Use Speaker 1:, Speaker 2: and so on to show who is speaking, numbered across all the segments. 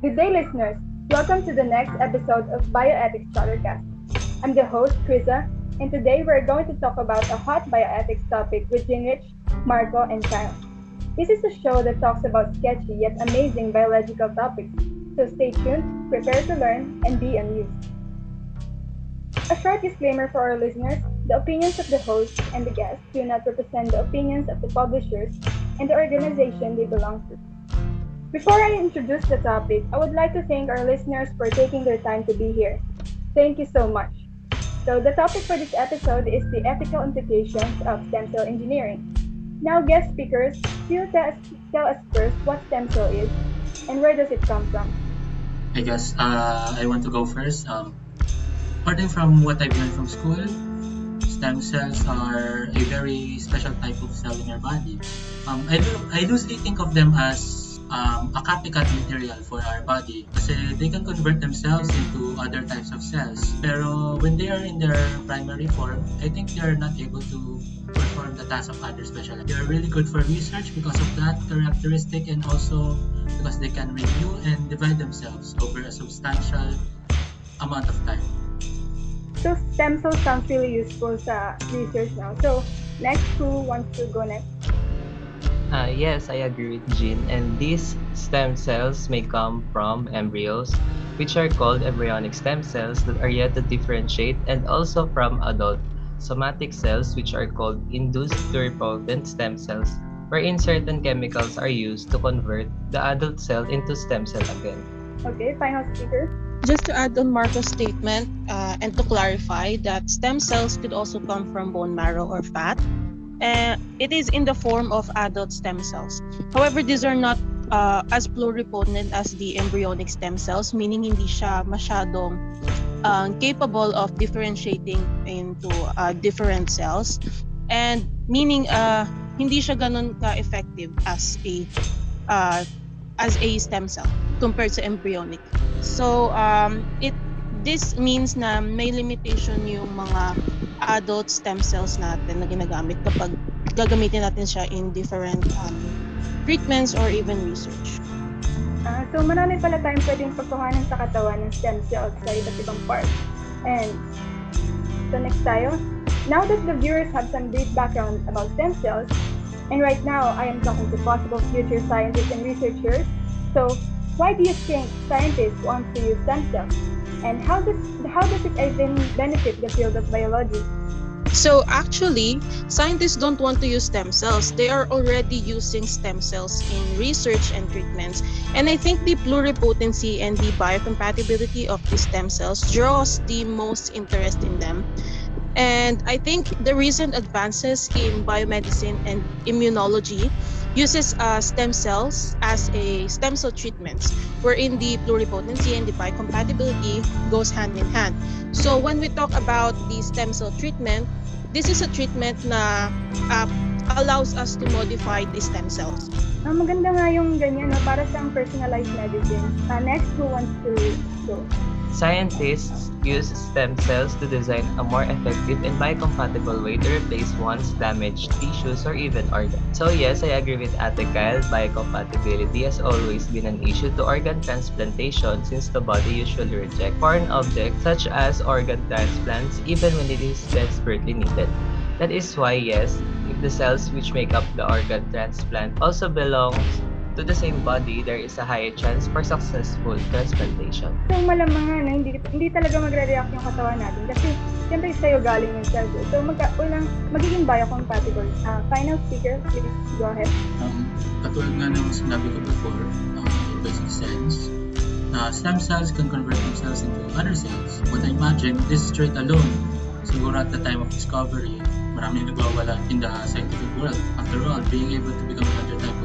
Speaker 1: Good day, listeners. Welcome to the next episode of Bioethics Startercast. I'm the host, Krisa, and today we're going to talk about a hot bioethics topic with Ginrich, Marco, and Kyle. This is a show that talks about sketchy yet amazing biological topics, so stay tuned, prepare to learn, and be amused. A short disclaimer for our listeners the opinions of the host and the guests do not represent the opinions of the publishers and the organization they belong to. Before I introduce the topic, I would like to thank our listeners for taking their time to be here. Thank you so much. So, the topic for this episode is the ethical implications of stem cell engineering. Now, guest speakers, please tell us, tell us first what stem cell is and where does it come from?
Speaker 2: I guess uh, I want to go first. Um, Starting from what I've learned from school, stem cells are a very special type of cell in your body. Um, I, do, I loosely think of them as um, a copycat material for our body kasi they can convert themselves into other types of cells. Pero when they are in their primary form, I think they are not able to perform the task of other special. They are really good for research because of that characteristic and also because they can renew and divide themselves over a substantial amount of time.
Speaker 1: So stem cells sounds really useful sa research now. So next, who wants to go next?
Speaker 3: Uh, yes, I agree with Jean. And these stem cells may come from embryos, which are called embryonic stem cells that are yet to differentiate, and also from adult somatic cells, which are called induced pluripotent stem cells, wherein certain chemicals are used to convert the adult cell into stem cell again.
Speaker 1: Okay, final speaker.
Speaker 4: Just to add on Marco's statement uh, and to clarify that stem cells could also come from bone marrow or fat, and it is in the form of adult stem cells. However, these are not uh, as pluripotent as the embryonic stem cells, meaning hindi siya masyadong uh, capable of differentiating into uh, different cells, and meaning uh, hindi siya ganun ka-effective as a uh, as a stem cell compared sa embryonic. So um, it this means na may limitation yung mga adult stem cells natin na ginagamit kapag gagamitin natin siya in different um, treatments or even research.
Speaker 1: Uh, so marami pala tayong pwedeng pagkuhanan sa katawan ng stem cells sa iba't ibang parts. And so next tayo. Now that the viewers have some brief background about stem cells, and right now I am talking to possible future scientists and researchers, so why do you think scientists want to use stem cells? And how does how does it even benefit the field of biology?
Speaker 4: So actually, scientists don't want to use stem cells. They are already using stem cells in research and treatments. And I think the pluripotency and the biocompatibility of the stem cells draws the most interest in them. And I think the recent advances in biomedicine and immunology uses uh, stem cells as a stem cell treatments wherein the pluripotency and the biocompatibility goes hand in hand. So when we talk about the stem cell treatment, this is a treatment na uh, allows us to modify the stem cells.
Speaker 1: Uh, maganda nga yung ganyan, no? para sa personalized medicine. Uh, next, who wants to go?
Speaker 3: Scientists use stem cells to design a more effective and biocompatible way to replace one's damaged tissues or even organs. So yes, I agree with Ate Kyle, biocompatibility has always been an issue to organ transplantation since the body usually rejects foreign objects such as organ transplants even when it is desperately needed. That is why yes, if the cells which make up the organ transplant also belongs to the same body, there is a higher chance for successful transplantation.
Speaker 1: So malamangan na hindi, hindi talaga magre-react yung katawan natin kasi siyempre sa'yo galing yung cell. So magka, ulang, magiging biocompatible. Uh, final speaker, please go ahead.
Speaker 2: Um, katulad nga ng sinabi ko before, um, in basic sense, na stem cells can convert themselves into other cells. But I imagine this trait alone, siguro at the time of discovery, maraming nagwawala in the scientific world. After all, being able to become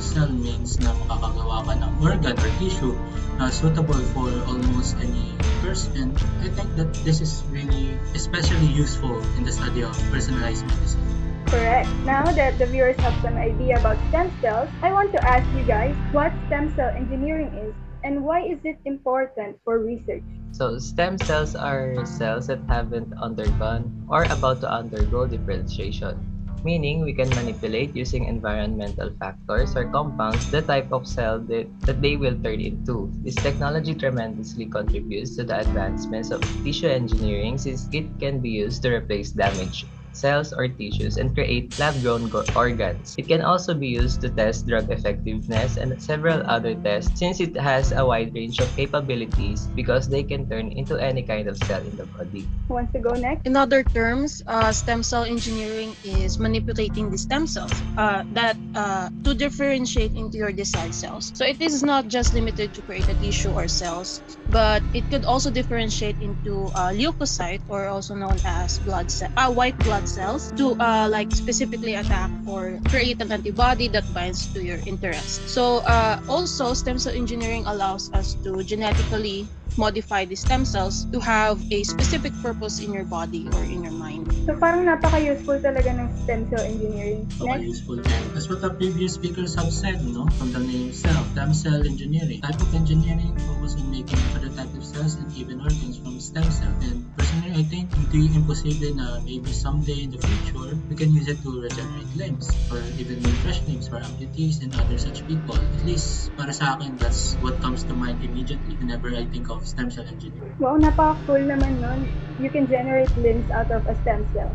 Speaker 2: cell means na makakagawa ka ng organ or tissue na suitable for almost any person. I think that this is really especially useful in the study of personalized medicine.
Speaker 1: Correct. Now that the viewers have some idea about stem cells, I want to ask you guys what stem cell engineering is and why is it important for research?
Speaker 3: So, stem cells are cells that haven't undergone or about to undergo differentiation. Meaning we can manipulate using environmental factors or compounds the type of cell that, that they will turn into. This technology tremendously contributes to the advancements of tissue engineering since it can be used to replace damaged cells, or tissues and create lab-grown organs. It can also be used to test drug effectiveness and several other tests since it has a wide range of capabilities because they can turn into any kind of cell in the body.
Speaker 1: Who wants to go next?
Speaker 4: In other terms, uh, stem cell engineering is manipulating the stem cells uh, that uh, to differentiate into your desired cells. So it is not just limited to create a tissue or cells, but it could also differentiate into uh, leukocyte or also known as blood cell, uh, white blood blood cells to uh, like specifically attack or create an antibody that binds to your interest. So uh, also stem cell engineering allows us to genetically modify the stem cells to have a specific purpose in your body or in your mind.
Speaker 1: So parang napaka-useful talaga ng stem cell engineering.
Speaker 2: Next. useful and as what the previous speakers have said, no, from the name itself, stem cell engineering. Type of engineering focus on making other type of cells and even organs from stem cell. And personally, I think hindi imposible na maybe someday in the future, we can use it to regenerate limbs or even make fresh limbs for amputees and other such people. At least para sa akin, that's what comes to mind immediately whenever I think of stem cell engineering.
Speaker 1: Wow, napaka-cool naman nun. You can generate limbs out of a stem cell.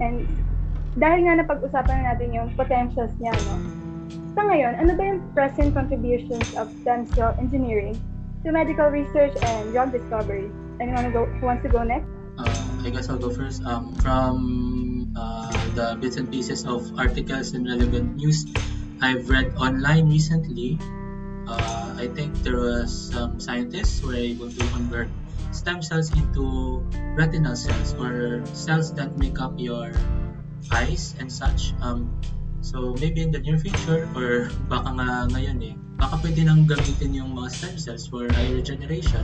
Speaker 1: And dahil nga napag-usapan na natin yung potentials niya, no? Sa ngayon, ano ba yung present contributions of stem cell engineering to medical research and drug discovery? Anyone who, go, who wants to go next?
Speaker 2: Uh, I guess I'll go first. Um, from uh, the bits and pieces of articles and relevant news I've read online recently, uh, I think there was some scientists who were able to convert stem cells into retinal cells or cells that make up your eyes and such. Um, so maybe in the near future or baka nga ngayon eh, baka pwede nang gamitin yung mga stem cells for eye regeneration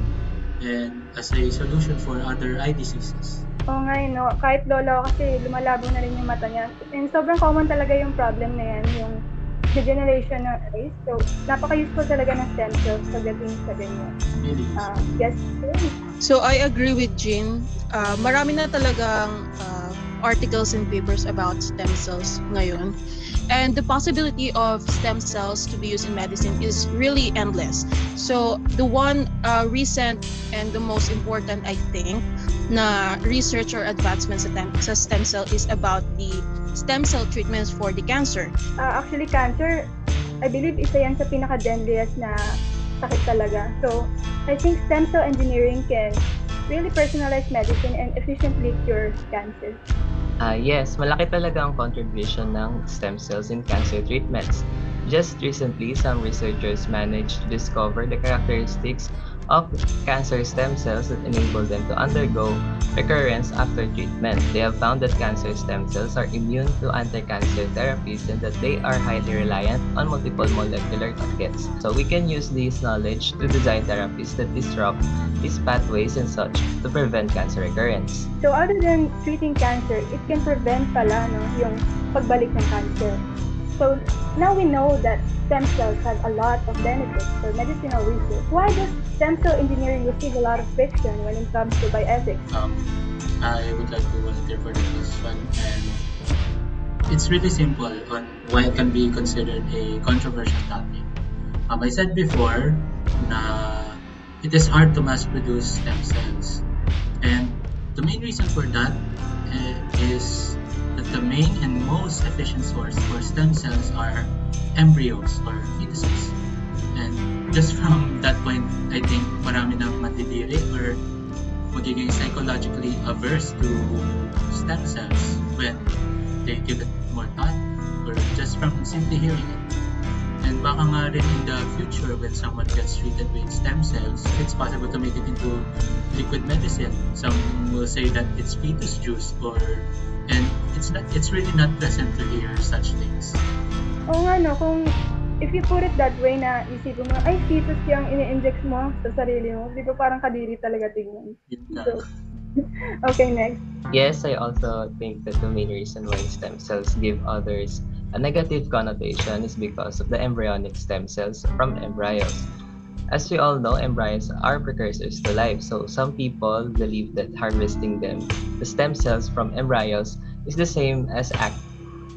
Speaker 2: and as a solution for other eye diseases.
Speaker 1: Oo nga no. Kahit lolo kasi lumalabo na rin yung mata niya. And sobrang common talaga yung problem na yan, yung degeneration ng eyes. So, napaka-useful talaga ng stem cells pagdating sa ganyan. Uh, yes,
Speaker 4: So, I agree with Jean. Uh, marami na talagang uh, articles and papers about stem cells ngayon. And the possibility of stem cells to be used in medicine is really endless. So the one uh, recent and the most important, I think, na research or advancements sa stem cell is about the stem cell treatments for the cancer?
Speaker 1: Uh, actually, cancer, I believe isa yan sa pinaka-deadliest na sakit talaga. So, I think stem cell engineering can really personalize medicine and efficiently cure cancer.
Speaker 3: Uh, yes, malaki talaga ang contribution ng stem cells in cancer treatments. Just recently, some researchers managed to discover the characteristics of cancer stem cells that enable them to undergo recurrence after treatment. They have found that cancer stem cells are immune to anti-cancer therapies and that they are highly reliant on multiple molecular targets. So we can use this knowledge to design therapies that disrupt these pathways and such to prevent cancer recurrence.
Speaker 1: So other than treating cancer, it can prevent pala no, yung pagbalik ng cancer. So now we know that stem cells have a lot of benefits for medicinal research. Why does stem cell engineering receive a lot of friction when it comes to bioethics?
Speaker 2: Um, I would like to volunteer for this one, and it's really simple on why it can be considered a controversial topic. Um, I said before na it is hard to mass produce stem cells, and the main reason for that uh, is that the main and most efficient source for stem cells are embryos or fetuses. And just from that point, I think marami na matidiri or magiging psychologically averse to stem cells when they give it more thought or just from simply hearing it. And baka nga rin in the future when someone gets treated with stem cells, it's possible to make it into liquid medicine. Some will say that it's fetus juice or and it's not it's really not pleasant to hear such things.
Speaker 1: Oo nga no, kung if you put it that way na isipin mo, ay fetus yung ini-inject mo sa sarili mo, di ba parang kadiri talaga tingnan. So, okay, next.
Speaker 3: Yes, I also think that the main reason why stem cells give others a negative connotation is because of the embryonic stem cells from embryos. As we all know, embryos are precursors to life, so some people believe that harvesting them, the stem cells from embryos, is the same as act,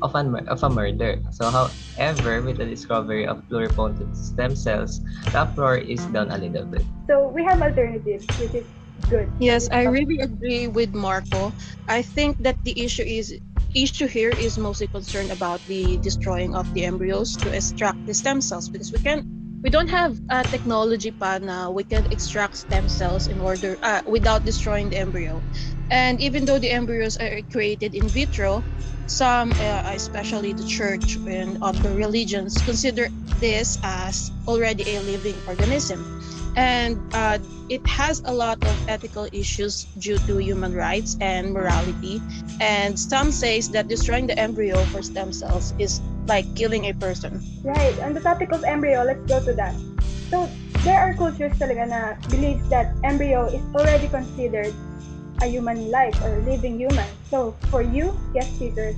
Speaker 3: of a, of a murder. So, however, with the discovery of pluripotent stem cells, the uproar is down a little bit.
Speaker 1: So we have alternatives, which is good.
Speaker 4: Yes, I really agree with Marco. I think that the issue is issue here is mostly concerned about the destroying of the embryos to extract the stem cells because we can we don't have a technology pa na we can extract stem cells in order uh, without destroying the embryo. And even though the embryos are created in vitro, some, uh, especially the church and other religions, consider this as already a living organism and uh, it has a lot of ethical issues due to human rights and morality and some says that destroying the embryo for stem cells is like killing a person
Speaker 1: Right. On the topic of embryo, let's go to that. So, there are cultures talaga na believes that embryo is already considered a human life or living human. So, for you, yes peter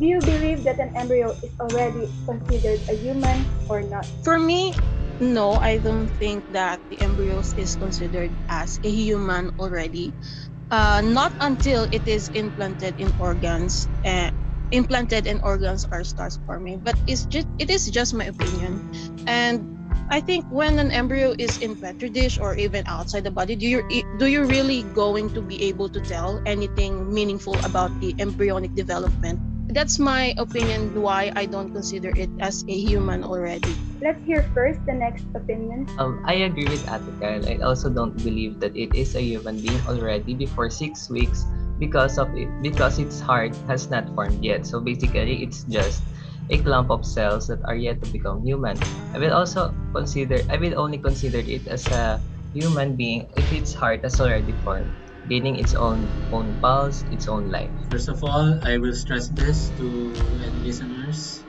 Speaker 1: do you believe that an embryo is already considered a human or not?
Speaker 4: for me no i don't think that the embryos is considered as a human already. Uh, not until it is implanted in organs uh, implanted in organs or starts forming. But it's just it is just my opinion. And i think when an embryo is in petri dish or even outside the body do you do you really going to be able to tell anything meaningful about the embryonic development? That's my opinion why i don't consider it as a human already
Speaker 1: Let's hear first the next opinion.
Speaker 3: Um, I agree with Ate Kyle. I also don't believe that it is a human being already before six weeks because of it because its heart has not formed yet. So basically, it's just a clump of cells that are yet to become human. I will also consider I will only consider it as a human being if its heart has already formed, gaining its own own pulse, its own life.
Speaker 2: First of all, I will stress this to any listeners.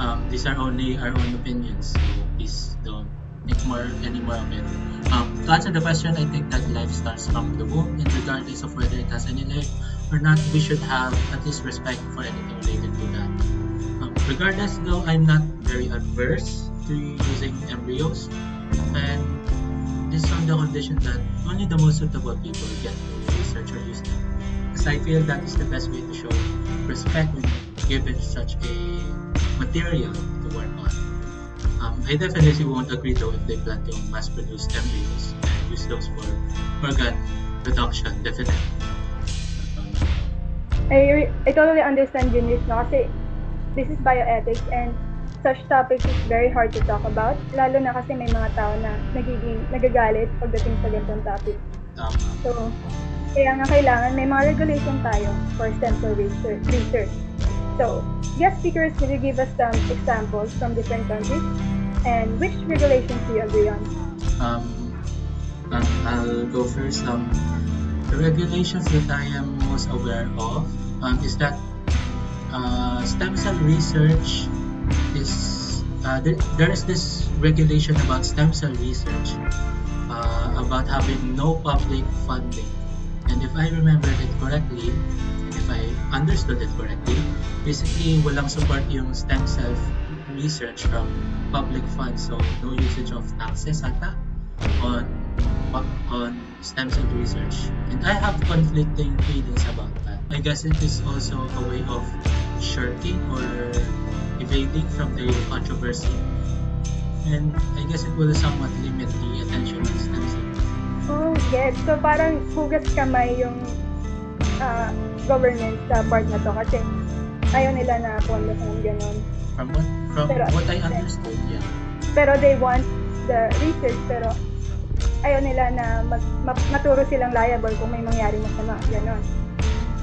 Speaker 2: Um, these are only our own opinions, so please don't make more any more of it. Um, to answer the question, I think that life starts from the womb, and regardless of whether it has any life or not, we should have at least respect for anything related to that. Um, regardless, though, I'm not very adverse to using embryos, and this is on the condition that only the most suitable people get to research or use them. Because I feel that is the best way to show respect when given such a material to work on. Um, I definitely won't agree though if they plan to mass produce embryos and use those for organ production, definitely.
Speaker 1: I, I totally understand Junris no kasi this is bioethics and such topics is very hard to talk about lalo na kasi may mga tao na nagiging nagagalit pagdating sa ganitong topic.
Speaker 2: Tama.
Speaker 1: So, kaya nga kailangan may mga regulation tayo for stem cell research. research. So, guest speakers, will you give us some examples from different countries? And which regulations do you agree on?
Speaker 2: Um, I'll go first. Um, the regulations that I am most aware of um, is that uh, stem cell research is uh, there, is this regulation about stem cell research uh, about having no public funding. And if I remember it correctly, I understood it correctly, basically walang support yung stem cell research from public funds. So no usage of taxes ata on on stem cell research. And I have conflicting feelings about that. I guess it is also a way of shirking or evading from the controversy. And I guess it will somewhat limit the attention of stem cell.
Speaker 1: Oh, yes. So, parang hugas kamay yung ah, government sa part na to kasi ayaw nila na pondo sa ganun.
Speaker 2: From what from
Speaker 1: Pero-
Speaker 2: what I understood, yeah.
Speaker 1: Pero they want the research pero ayaw nila na mag, ma- maturo silang liable kung may mangyari masama. Ganon.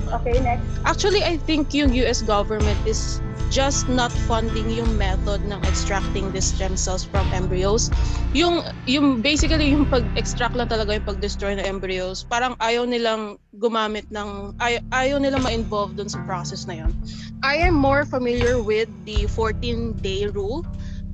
Speaker 1: Okay, next.
Speaker 4: Actually, I think yung US government is just not funding yung method ng extracting the stem cells from embryos. Yung, yung basically yung pag-extract lang talaga yung pag-destroy ng embryos. Parang ayaw nilang gumamit ng, ay, ayaw nilang ma-involve dun sa process na yun. I am more familiar with the 14-day rule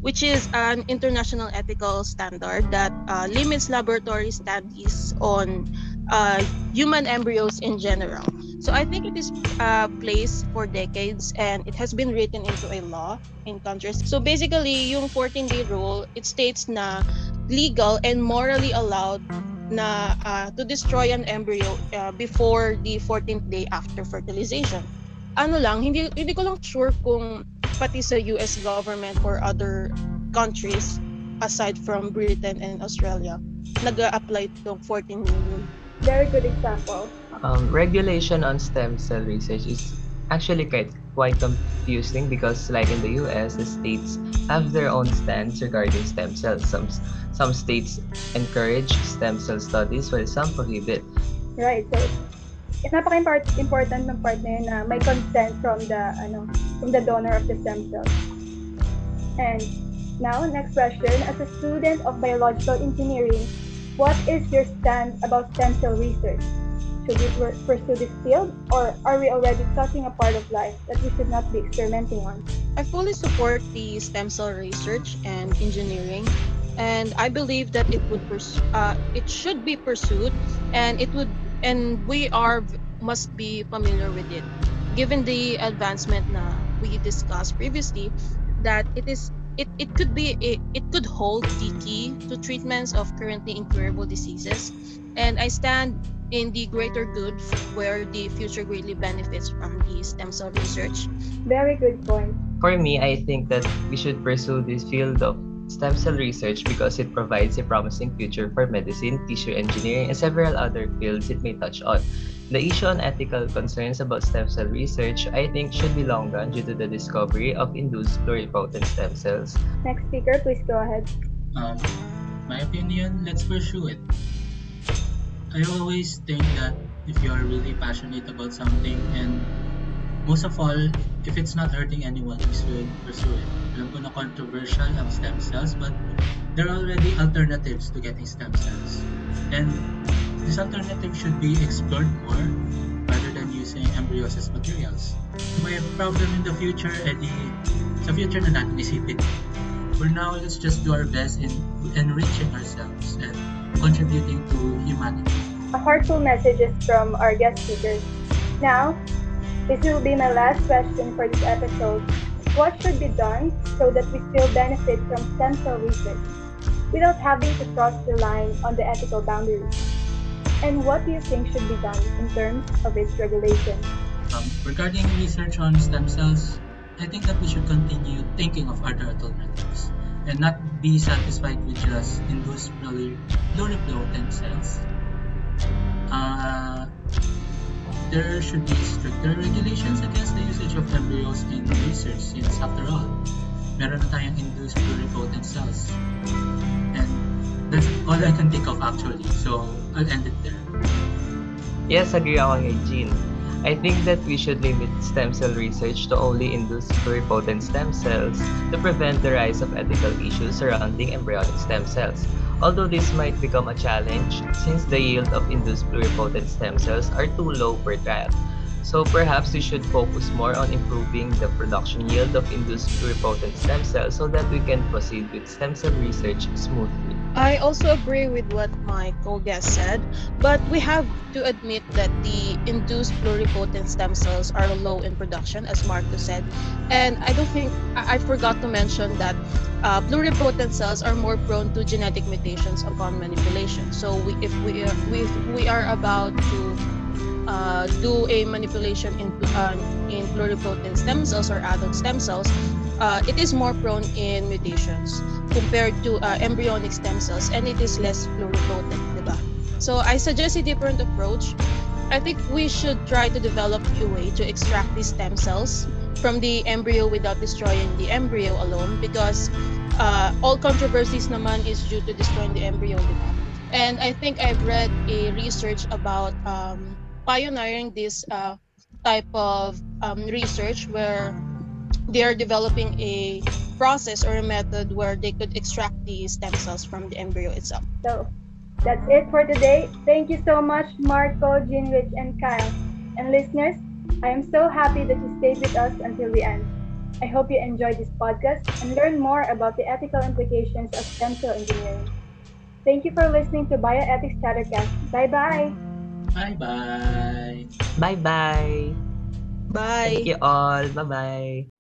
Speaker 4: which is an international ethical standard that uh, limits laboratory studies on uh, human embryos in general. So I think it is uh, placed for decades and it has been written into a law in countries. So basically, yung 14-day rule, it states na legal and morally allowed na uh, to destroy an embryo uh, before the 14th day after fertilization. ano lang, hindi hindi ko lang sure kung pati sa US government or other countries aside from Britain and Australia nag-apply to 14 million.
Speaker 1: Very good example.
Speaker 3: Um, regulation on stem cell research is actually quite quite confusing because like in the US, the states have their own stance regarding stem cells. Some some states encourage stem cell studies while some prohibit.
Speaker 1: Right. So, it's napaka-important ng part na yun na may consent from the ano from the donor of the stem cells. And now, next question. As a student of biological engineering, what is your stance about stem cell research? Should we pursue this field, or are we already touching a part of life that we should not be experimenting on?
Speaker 4: I fully support the stem cell research and engineering, and I believe that it would pers- uh, it should be pursued, and it would and we are must be familiar with it, given the advancement na we discussed previously, that it is it, it could be it, it could hold the key to treatments of currently incurable diseases, and I stand in the greater good where the future greatly benefits from the stem cell research.
Speaker 1: Very good point.
Speaker 3: For me, I think that we should pursue this field of stem cell research because it provides a promising future for medicine, tissue engineering, and several other fields it may touch on. The issue on ethical concerns about stem cell research, I think, should be long gone due to the discovery of induced pluripotent stem cells.
Speaker 1: Next speaker, please go ahead.
Speaker 2: Um, my opinion, let's pursue it. I always think that if you are really passionate about something and most of all, if it's not hurting anyone, you should pursue it. Alam ko na controversial ang stem cells, but there are already alternatives to getting stem cells. And this alternative should be explored more rather than using embryos as materials. May problem in the future, edi sa future na natin isipin. For now, let's just do our best in enriching ourselves and contributing to humanity.
Speaker 1: A heartful messages from our guest speakers. Now, this will be my last question for this episode. What should be done so that we still benefit from stem cell research without having to cross the line on the ethical boundaries? And what do you think should be done in terms of its regulation?
Speaker 2: Um, regarding research on stem cells, I think that we should continue thinking of other alternatives and not be satisfied with just induced pluri- pluripotent cells. Uh, there should be stricter regulations against the usage of embryos in research since after all, meron na tayong induced pluripotent cells. And that's all I can think of actually. So I'll end it there.
Speaker 3: Yes, agree ako kay Jean. I think that we should limit stem cell research to only induced pluripotent stem cells to prevent the rise of ethical issues surrounding embryonic stem cells. Although this might become a challenge since the yield of induced pluripotent stem cells are too low per trial. So perhaps we should focus more on improving the production yield of induced pluripotent stem cells so that we can proceed with stem cell research smoothly.
Speaker 4: I also agree with what my co-guest said, but we have to admit that the induced pluripotent stem cells are low in production, as Marco said. And I don't think I, I forgot to mention that uh, pluripotent cells are more prone to genetic mutations upon manipulation. So we, if we are, we, if we are about to uh, do a manipulation in uh, in pluripotent stem cells or adult stem cells, uh, it is more prone in mutations compared to uh, embryonic stem cells and it is less pluripotent, diba? So I suggest a different approach. I think we should try to develop a way to extract these stem cells from the embryo without destroying the embryo alone because uh, all controversies naman is due to destroying the embryo, diba? And I think I've read a research about um, pioneering this uh, type of um, research where they are developing a process or a method where they could extract the stem cells from the embryo itself.
Speaker 1: So that's it for today. Thank you so much, Marco, Ginrich, and Kyle. And listeners, I am so happy that you stayed with us until the end. I hope you enjoyed this podcast and learn more about the ethical implications of stem cell engineering. Thank you for listening to Bioethics Chattercast. Bye bye.
Speaker 2: Bye bye.
Speaker 3: Bye-bye!
Speaker 4: Bye.
Speaker 3: Thank you all! Bye-bye!